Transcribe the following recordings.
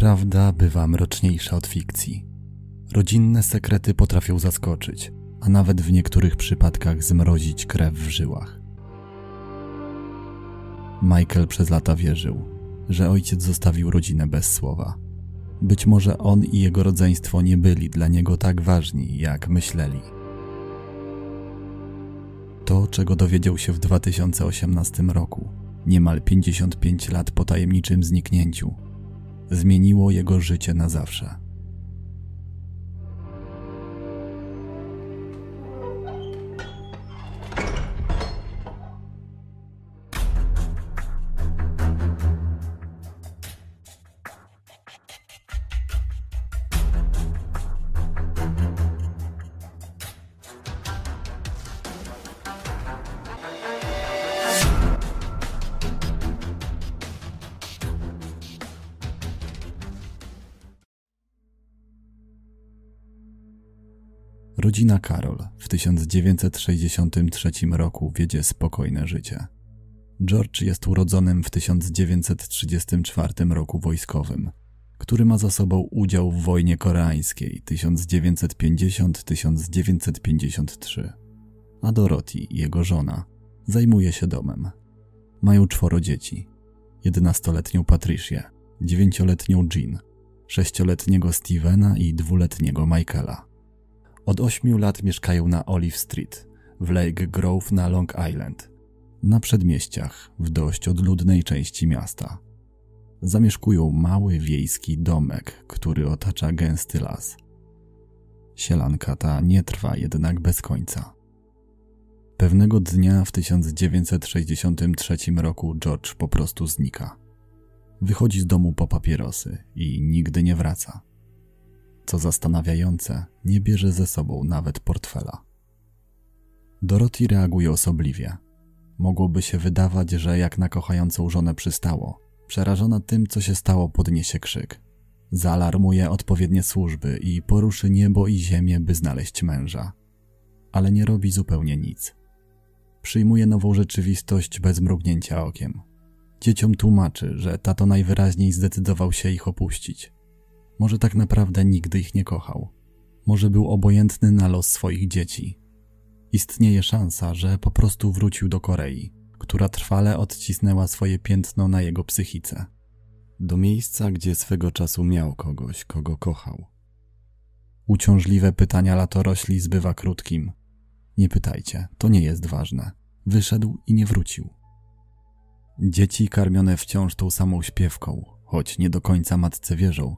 Prawda bywa mroczniejsza od fikcji. Rodzinne sekrety potrafią zaskoczyć, a nawet w niektórych przypadkach zmrozić krew w żyłach. Michael przez lata wierzył, że ojciec zostawił rodzinę bez słowa. Być może on i jego rodzeństwo nie byli dla niego tak ważni, jak myśleli. To, czego dowiedział się w 2018 roku, niemal 55 lat po tajemniczym zniknięciu, zmieniło jego życie na zawsze. Rodzina Karol w 1963 roku wiedzie spokojne życie. George jest urodzonym w 1934 roku wojskowym, który ma za sobą udział w wojnie koreańskiej 1950-1953. A Dorothy, jego żona, zajmuje się domem. Mają czworo dzieci: 11-letnią Patricię, 9-letnią Jean, 6-letniego Stevena i 2-letniego Michaela. Od ośmiu lat mieszkają na Olive Street, w Lake Grove na Long Island, na przedmieściach, w dość odludnej części miasta. Zamieszkują mały wiejski domek, który otacza gęsty las. Sielanka ta nie trwa jednak bez końca. Pewnego dnia w 1963 roku George po prostu znika. Wychodzi z domu po papierosy i nigdy nie wraca. Co zastanawiające, nie bierze ze sobą nawet portfela. Dorothy reaguje osobliwie. Mogłoby się wydawać, że jak na kochającą żonę przystało. Przerażona tym, co się stało, podniesie krzyk. Zaalarmuje odpowiednie służby i poruszy niebo i ziemię, by znaleźć męża. Ale nie robi zupełnie nic. Przyjmuje nową rzeczywistość bez mrugnięcia okiem. Dzieciom tłumaczy, że tato najwyraźniej zdecydował się ich opuścić może tak naprawdę nigdy ich nie kochał. Może był obojętny na los swoich dzieci. Istnieje szansa, że po prostu wrócił do Korei, która trwale odcisnęła swoje piętno na jego psychice. Do miejsca, gdzie swego czasu miał kogoś, kogo kochał. Uciążliwe pytania latorośli zbywa krótkim. Nie pytajcie, to nie jest ważne. Wyszedł i nie wrócił. Dzieci karmione wciąż tą samą śpiewką, choć nie do końca matce wierzą,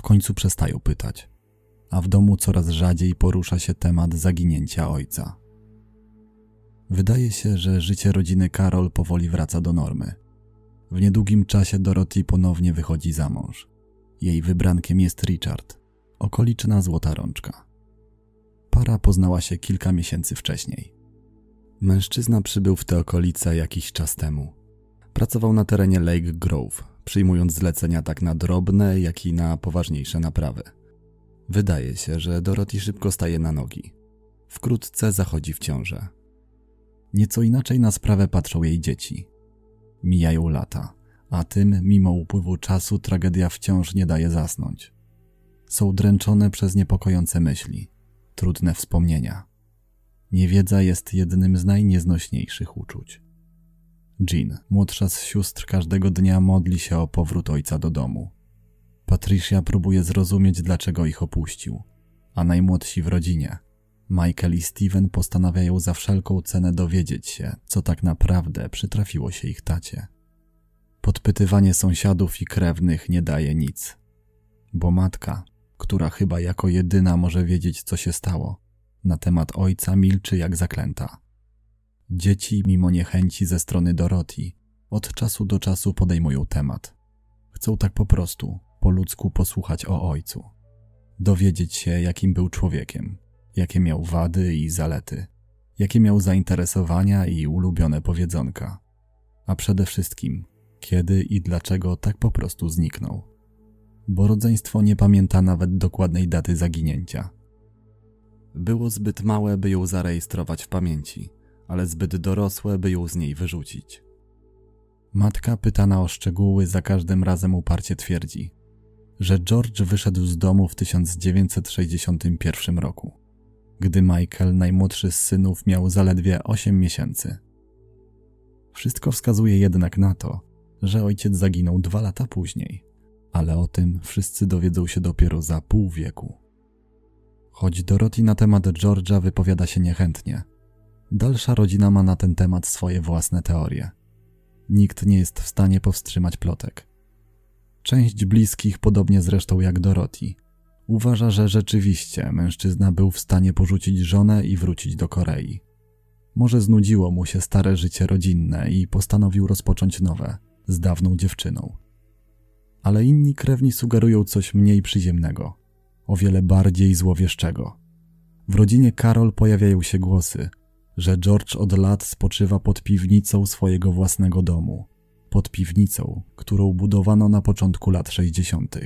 w końcu przestają pytać, a w domu coraz rzadziej porusza się temat zaginięcia ojca. Wydaje się, że życie rodziny Karol powoli wraca do normy. W niedługim czasie Dorothy ponownie wychodzi za mąż. Jej wybrankiem jest Richard, okoliczna złota rączka. Para poznała się kilka miesięcy wcześniej. Mężczyzna przybył w te okolice jakiś czas temu. Pracował na terenie Lake Grove, przyjmując zlecenia tak na drobne, jak i na poważniejsze naprawy. Wydaje się, że Dorothy szybko staje na nogi. Wkrótce zachodzi w ciążę. Nieco inaczej na sprawę patrzą jej dzieci. Mijają lata, a tym, mimo upływu czasu, tragedia wciąż nie daje zasnąć. Są dręczone przez niepokojące myśli, trudne wspomnienia. Niewiedza jest jednym z najnieznośniejszych uczuć. Jean, młodsza z sióstr, każdego dnia modli się o powrót ojca do domu. Patricia próbuje zrozumieć, dlaczego ich opuścił, a najmłodsi w rodzinie, Michael i Steven, postanawiają za wszelką cenę dowiedzieć się, co tak naprawdę przytrafiło się ich tacie. Podpytywanie sąsiadów i krewnych nie daje nic, bo matka, która chyba jako jedyna może wiedzieć, co się stało, na temat ojca milczy jak zaklęta. Dzieci, mimo niechęci ze strony Dorothy, od czasu do czasu podejmują temat. Chcą tak po prostu, po ludzku posłuchać o ojcu. Dowiedzieć się, jakim był człowiekiem, jakie miał wady i zalety, jakie miał zainteresowania i ulubione powiedzonka. A przede wszystkim, kiedy i dlaczego tak po prostu zniknął. Bo rodzeństwo nie pamięta nawet dokładnej daty zaginięcia. Było zbyt małe, by ją zarejestrować w pamięci ale zbyt dorosłe, by ją z niej wyrzucić. Matka pytana o szczegóły za każdym razem uparcie twierdzi, że George wyszedł z domu w 1961 roku, gdy Michael, najmłodszy z synów, miał zaledwie 8 miesięcy. Wszystko wskazuje jednak na to, że ojciec zaginął dwa lata później, ale o tym wszyscy dowiedzą się dopiero za pół wieku. Choć Dorothy na temat George'a wypowiada się niechętnie, dalsza rodzina ma na ten temat swoje własne teorie. Nikt nie jest w stanie powstrzymać plotek. Część bliskich, podobnie zresztą jak Dorothy, uważa, że rzeczywiście mężczyzna był w stanie porzucić żonę i wrócić do Korei. Może znudziło mu się stare życie rodzinne i postanowił rozpocząć nowe, z dawną dziewczyną. Ale inni krewni sugerują coś mniej przyziemnego, o wiele bardziej złowieszczego. W rodzinie Karol pojawiają się głosy, że George od lat spoczywa pod piwnicą swojego własnego domu, pod piwnicą, którą budowano na początku lat 60.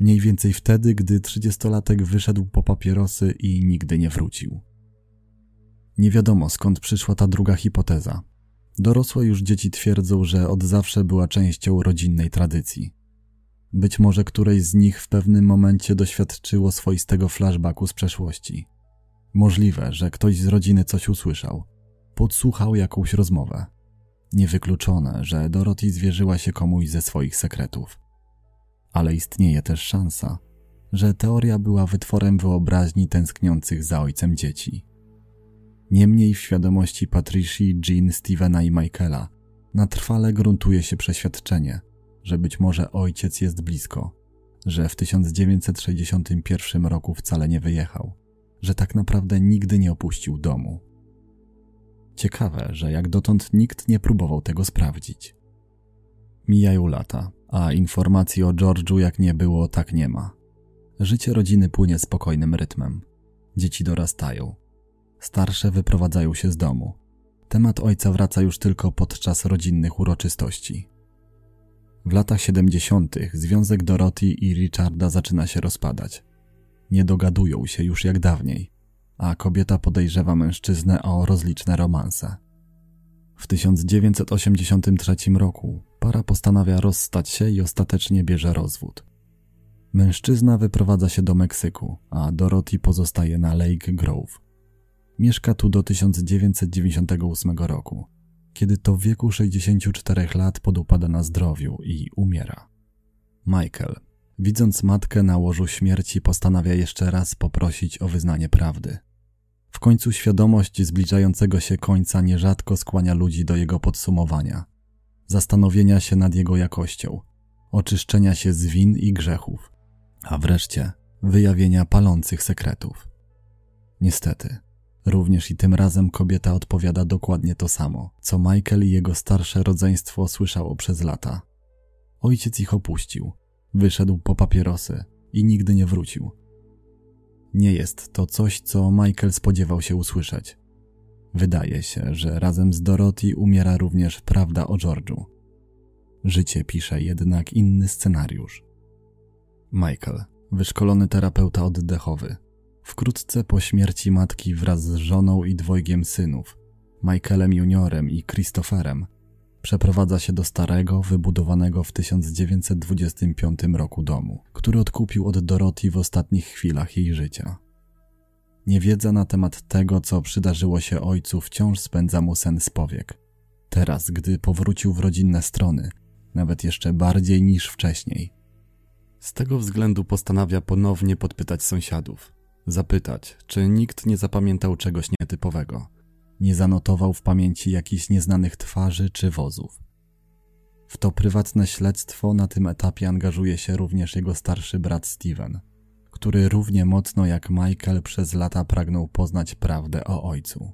Mniej więcej wtedy, gdy trzydziestolatek wyszedł po papierosy i nigdy nie wrócił. Nie wiadomo skąd przyszła ta druga hipoteza. Dorosłe już dzieci twierdzą, że od zawsze była częścią rodzinnej tradycji. Być może któreś z nich w pewnym momencie doświadczyło swoistego flashbacku z przeszłości. Możliwe, że ktoś z rodziny coś usłyszał, podsłuchał jakąś rozmowę. Niewykluczone, że Dorothy zwierzyła się komuś ze swoich sekretów. Ale istnieje też szansa, że teoria była wytworem wyobraźni tęskniących za ojcem dzieci. Niemniej w świadomości Patricia, Jean, Stevena i Michaela na trwale gruntuje się przeświadczenie, że być może ojciec jest blisko, że w 1961 roku wcale nie wyjechał, że tak naprawdę nigdy nie opuścił domu. Ciekawe, że jak dotąd nikt nie próbował tego sprawdzić. Mijają lata, a informacji o George'u jak nie było, tak nie ma. Życie rodziny płynie spokojnym rytmem. Dzieci dorastają. Starsze wyprowadzają się z domu. Temat ojca wraca już tylko podczas rodzinnych uroczystości. W latach 70. związek Dorothy i Richarda zaczyna się rozpadać. Nie dogadują się już jak dawniej, a kobieta podejrzewa mężczyznę o rozliczne romanse. W 1983 roku para postanawia rozstać się i ostatecznie bierze rozwód. Mężczyzna wyprowadza się do Meksyku, a Dorothy pozostaje na Lake Grove. Mieszka tu do 1998 roku kiedy to w wieku 64 lat podupada na zdrowiu i umiera. Michael, widząc matkę na łożu śmierci, postanawia jeszcze raz poprosić o wyznanie prawdy. W końcu świadomość zbliżającego się końca nierzadko skłania ludzi do jego podsumowania, zastanowienia się nad jego jakością, oczyszczenia się z win i grzechów, a wreszcie wyjawienia palących sekretów. Niestety, Również i tym razem kobieta odpowiada dokładnie to samo, co Michael i jego starsze rodzeństwo słyszało przez lata. Ojciec ich opuścił, wyszedł po papierosy i nigdy nie wrócił. Nie jest to coś, co Michael spodziewał się usłyszeć. Wydaje się, że razem z Dorothy umiera również prawda o George'u. Życie pisze jednak inny scenariusz. Michael, wyszkolony terapeuta oddechowy, Wkrótce po śmierci matki wraz z żoną i dwojgiem synów, Michaelem Juniorem i Christopherem, przeprowadza się do starego, wybudowanego w 1925 roku domu, który odkupił od Dorothy w ostatnich chwilach jej życia. Niewiedza na temat tego, co przydarzyło się ojcu, wciąż spędza mu sen z powiek. Teraz, gdy powrócił w rodzinne strony, nawet jeszcze bardziej niż wcześniej. Z tego względu postanawia ponownie podpytać sąsiadów, Zapytać, czy nikt nie zapamiętał czegoś nietypowego, nie zanotował w pamięci jakichś nieznanych twarzy czy wozów. W to prywatne śledztwo na tym etapie angażuje się również jego starszy brat Steven, który równie mocno jak Michael przez lata pragnął poznać prawdę o ojcu.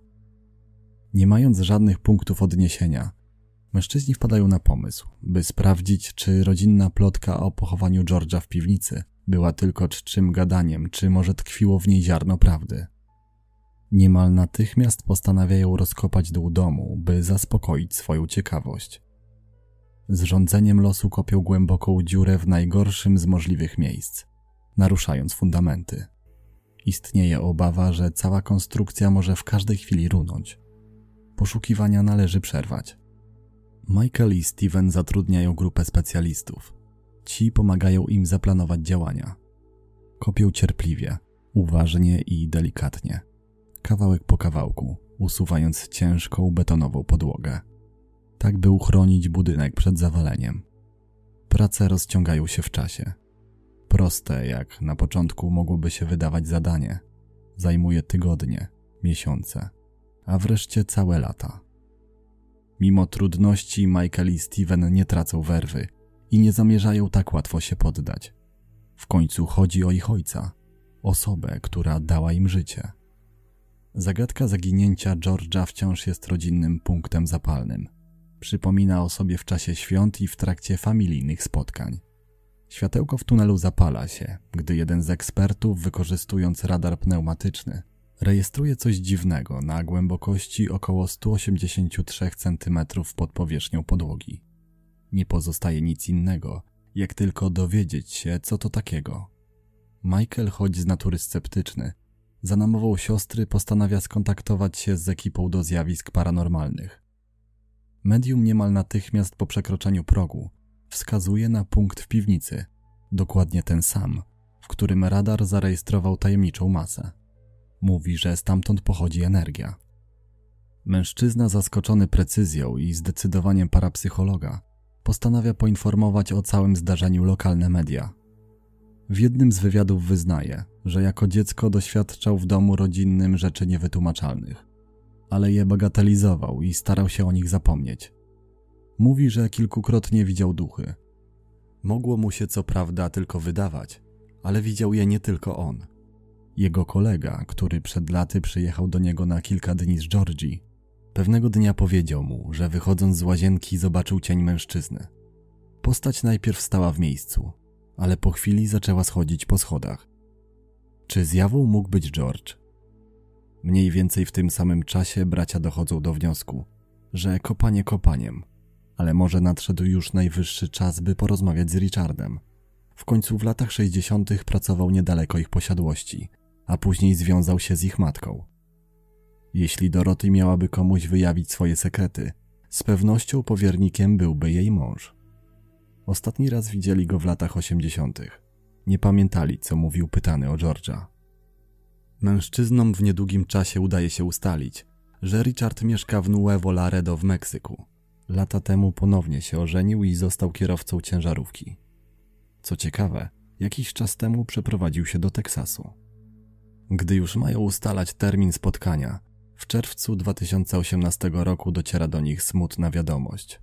Nie mając żadnych punktów odniesienia, mężczyźni wpadają na pomysł, by sprawdzić, czy rodzinna plotka o pochowaniu George'a w piwnicy była tylko czczym gadaniem, czy może tkwiło w niej ziarno prawdy. Niemal natychmiast postanawiają rozkopać dół domu, by zaspokoić swoją ciekawość. Z rządzeniem losu kopią głęboką dziurę w najgorszym z możliwych miejsc, naruszając fundamenty. Istnieje obawa, że cała konstrukcja może w każdej chwili runąć. Poszukiwania należy przerwać. Michael i Steven zatrudniają grupę specjalistów, Ci pomagają im zaplanować działania. Kopią cierpliwie, uważnie i delikatnie, kawałek po kawałku, usuwając ciężką betonową podłogę. Tak by uchronić budynek przed zawaleniem. Prace rozciągają się w czasie. Proste, jak na początku mogłoby się wydawać zadanie, zajmuje tygodnie, miesiące, a wreszcie całe lata. Mimo trudności, Michael i Steven nie tracą werwy i nie zamierzają tak łatwo się poddać. W końcu chodzi o ich ojca, osobę, która dała im życie. Zagadka zaginięcia George'a wciąż jest rodzinnym punktem zapalnym. Przypomina o sobie w czasie świąt i w trakcie familijnych spotkań. Światełko w tunelu zapala się, gdy jeden z ekspertów, wykorzystując radar pneumatyczny, rejestruje coś dziwnego na głębokości około 183 cm pod powierzchnią podłogi. Nie pozostaje nic innego, jak tylko dowiedzieć się, co to takiego. Michael, choć z natury sceptyczny, za namową siostry postanawia skontaktować się z ekipą do zjawisk paranormalnych. Medium niemal natychmiast po przekroczeniu progu wskazuje na punkt w piwnicy, dokładnie ten sam, w którym radar zarejestrował tajemniczą masę. Mówi, że stamtąd pochodzi energia. Mężczyzna zaskoczony precyzją i zdecydowaniem parapsychologa postanawia poinformować o całym zdarzeniu lokalne media. W jednym z wywiadów wyznaje, że jako dziecko doświadczał w domu rodzinnym rzeczy niewytłumaczalnych, ale je bagatelizował i starał się o nich zapomnieć. Mówi, że kilkukrotnie widział duchy. Mogło mu się co prawda tylko wydawać, ale widział je nie tylko on. Jego kolega, który przed laty przyjechał do niego na kilka dni z Georgii, pewnego dnia powiedział mu, że wychodząc z łazienki zobaczył cień mężczyzny. Postać najpierw stała w miejscu, ale po chwili zaczęła schodzić po schodach. Czy zjawą mógł być George? Mniej więcej w tym samym czasie bracia dochodzą do wniosku, że kopanie kopaniem, ale może nadszedł już najwyższy czas, by porozmawiać z Richardem. W końcu w latach 60. pracował niedaleko ich posiadłości, a później związał się z ich matką. Jeśli Doroty miałaby komuś wyjawić swoje sekrety, z pewnością powiernikiem byłby jej mąż. Ostatni raz widzieli go w latach 80. Nie pamiętali, co mówił pytany o George'a. Mężczyznom w niedługim czasie udaje się ustalić, że Richard mieszka w Nuevo Laredo w Meksyku. Lata temu ponownie się ożenił i został kierowcą ciężarówki. Co ciekawe, jakiś czas temu przeprowadził się do Teksasu. Gdy już mają ustalać termin spotkania, w czerwcu 2018 roku dociera do nich smutna wiadomość.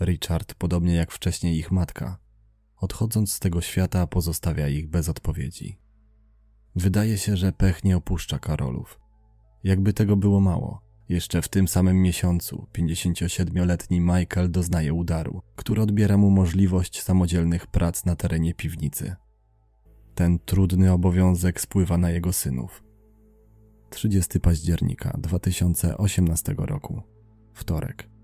Richard, podobnie jak wcześniej ich matka, odchodząc z tego świata, pozostawia ich bez odpowiedzi. Wydaje się, że pech nie opuszcza Karolów. Jakby tego było mało, jeszcze w tym samym miesiącu 57-letni Michael doznaje udaru, który odbiera mu możliwość samodzielnych prac na terenie piwnicy. Ten trudny obowiązek spływa na jego synów. 30 października 2018 roku, wtorek.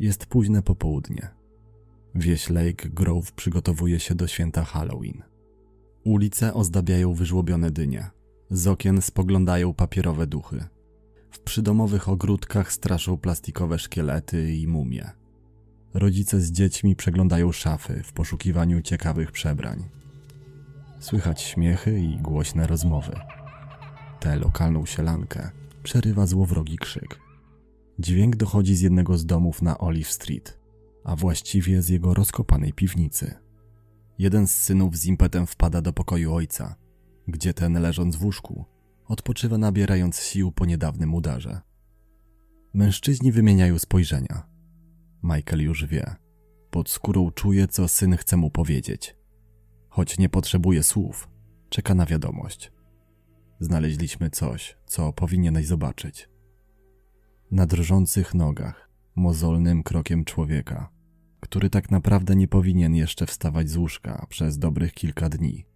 Jest późne popołudnie. Wieś Lake Grove przygotowuje się do święta Halloween. Ulice ozdabiają wyżłobione dynie. Z okien spoglądają papierowe duchy. W przydomowych ogródkach straszą plastikowe szkielety i mumie. Rodzice z dziećmi przeglądają szafy w poszukiwaniu ciekawych przebrań. Słychać śmiechy i głośne rozmowy. Tę lokalną sielankę przerywa złowrogi krzyk. Dźwięk dochodzi z jednego z domów na Olive Street, a właściwie z jego rozkopanej piwnicy. Jeden z synów z impetem wpada do pokoju ojca, gdzie ten leżąc w łóżku, odpoczywa nabierając sił po niedawnym udarze. Mężczyźni wymieniają spojrzenia. Michael już wie. Pod skórą czuje, co syn chce mu powiedzieć. Choć nie potrzebuje słów, czeka na wiadomość. Znaleźliśmy coś, co powinieneś zobaczyć. Na drżących nogach, mozolnym krokiem człowieka, który tak naprawdę nie powinien jeszcze wstawać z łóżka przez dobrych kilka dni.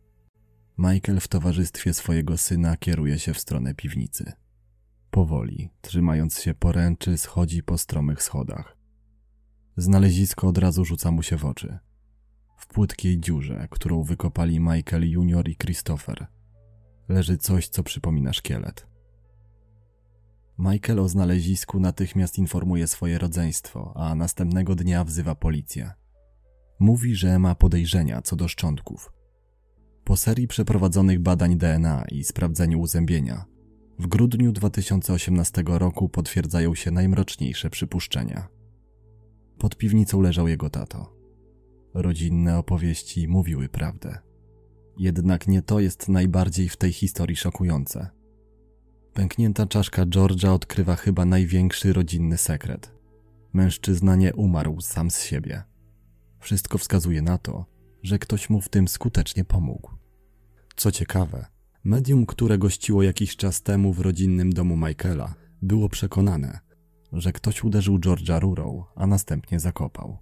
Michael w towarzystwie swojego syna kieruje się w stronę piwnicy. Powoli, trzymając się poręczy, schodzi po stromych schodach. Znalezisko od razu rzuca mu się w oczy. W płytkiej dziurze, którą wykopali Michael Junior i Christopher, leży coś, co przypomina szkielet. Michael o znalezisku natychmiast informuje swoje rodzeństwo, a następnego dnia wzywa policję. Mówi, że ma podejrzenia co do szczątków. Po serii przeprowadzonych badań DNA i sprawdzeniu uzębienia, w grudniu 2018 roku potwierdzają się najmroczniejsze przypuszczenia. Pod piwnicą leżał jego tato. Rodzinne opowieści mówiły prawdę. Jednak nie to jest najbardziej w tej historii szokujące. Pęknięta czaszka George'a odkrywa chyba największy rodzinny sekret. Mężczyzna nie umarł sam z siebie. Wszystko wskazuje na to, że ktoś mu w tym skutecznie pomógł. Co ciekawe, medium, które gościło jakiś czas temu w rodzinnym domu Michaela, było przekonane, że ktoś uderzył George'a rurą, a następnie zakopał.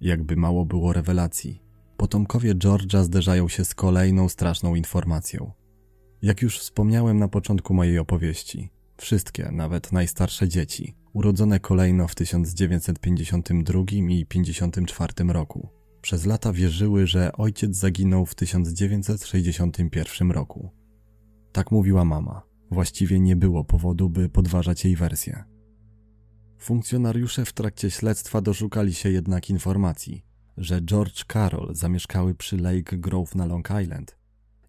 Jakby mało było rewelacji, potomkowie George'a zderzają się z kolejną straszną informacją. Jak już wspomniałem na początku mojej opowieści, wszystkie, nawet najstarsze dzieci, urodzone kolejno w 1952 i 1954 roku, przez lata wierzyły, że ojciec zaginął w 1961 roku. Tak mówiła mama. Właściwie nie było powodu, by podważać jej wersję. Funkcjonariusze w trakcie śledztwa doszukali się jednak informacji, że George Carroll zamieszkały przy Lake Grove na Long Island.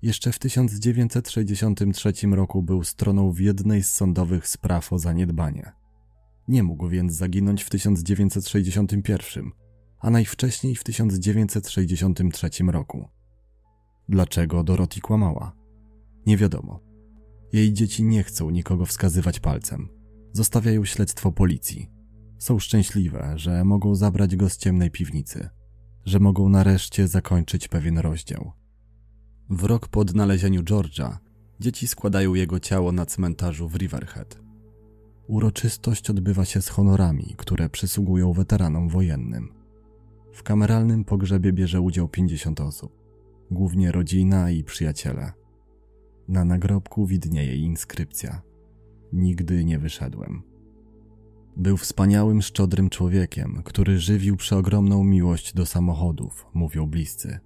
Jeszcze w 1963 roku był stroną w jednej z sądowych spraw o zaniedbanie. Nie mógł więc zaginąć w 1961, a najwcześniej w 1963 roku. Dlaczego Dorothy kłamała? Nie wiadomo. Jej dzieci nie chcą nikogo wskazywać palcem. Zostawiają śledztwo policji. Są szczęśliwe, że mogą zabrać go z ciemnej piwnicy, że mogą nareszcie zakończyć pewien rozdział. W rok po odnalezieniu George'a dzieci składają jego ciało na cmentarzu w Riverhead. Uroczystość odbywa się z honorami, które przysługują weteranom wojennym. W kameralnym pogrzebie bierze udział 50 osób, głównie rodzina i przyjaciele. Na nagrobku widnieje inskrypcja: Nigdy nie wyszedłem. Był wspaniałym, szczodrym człowiekiem, który żywił przeogromną miłość do samochodów, mówią bliscy.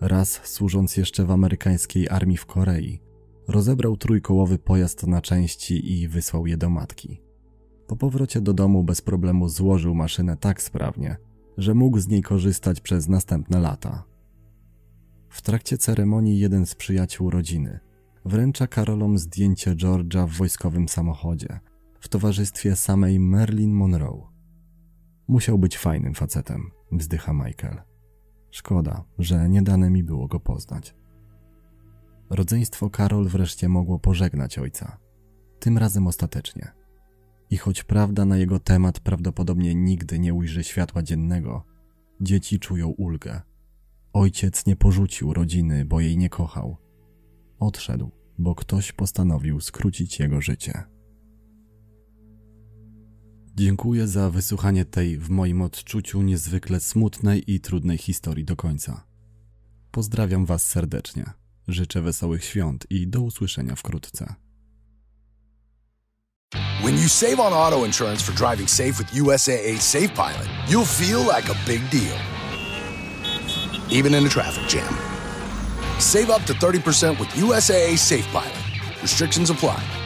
Raz służąc jeszcze w amerykańskiej armii w Korei, rozebrał trójkołowy pojazd na części i wysłał je do matki. Po powrocie do domu bez problemu złożył maszynę tak sprawnie, że mógł z niej korzystać przez następne lata. W trakcie ceremonii jeden z przyjaciół rodziny wręcza Karolom zdjęcie George'a w wojskowym samochodzie w towarzystwie samej Marilyn Monroe. Musiał być fajnym facetem, wzdycha Michael. Szkoda, że nie dane mi było go poznać. Rodzeństwo Karol wreszcie mogło pożegnać ojca. Tym razem ostatecznie. I choć prawda na jego temat prawdopodobnie nigdy nie ujrzy światła dziennego, dzieci czują ulgę. Ojciec nie porzucił rodziny, bo jej nie kochał. Odszedł, bo ktoś postanowił skrócić jego życie. Dziękuję za wysłuchanie tej, w moim odczuciu, niezwykle smutnej i trudnej historii do końca. Pozdrawiam Was serdecznie. Życzę wesołych świąt i do usłyszenia wkrótce. When you save on auto insurance for driving safe with USAA Safe Pilot, you'll feel like a big deal. Even in a traffic jam. Save up to 30% with USAA Safe Pilot. Restrictions apply.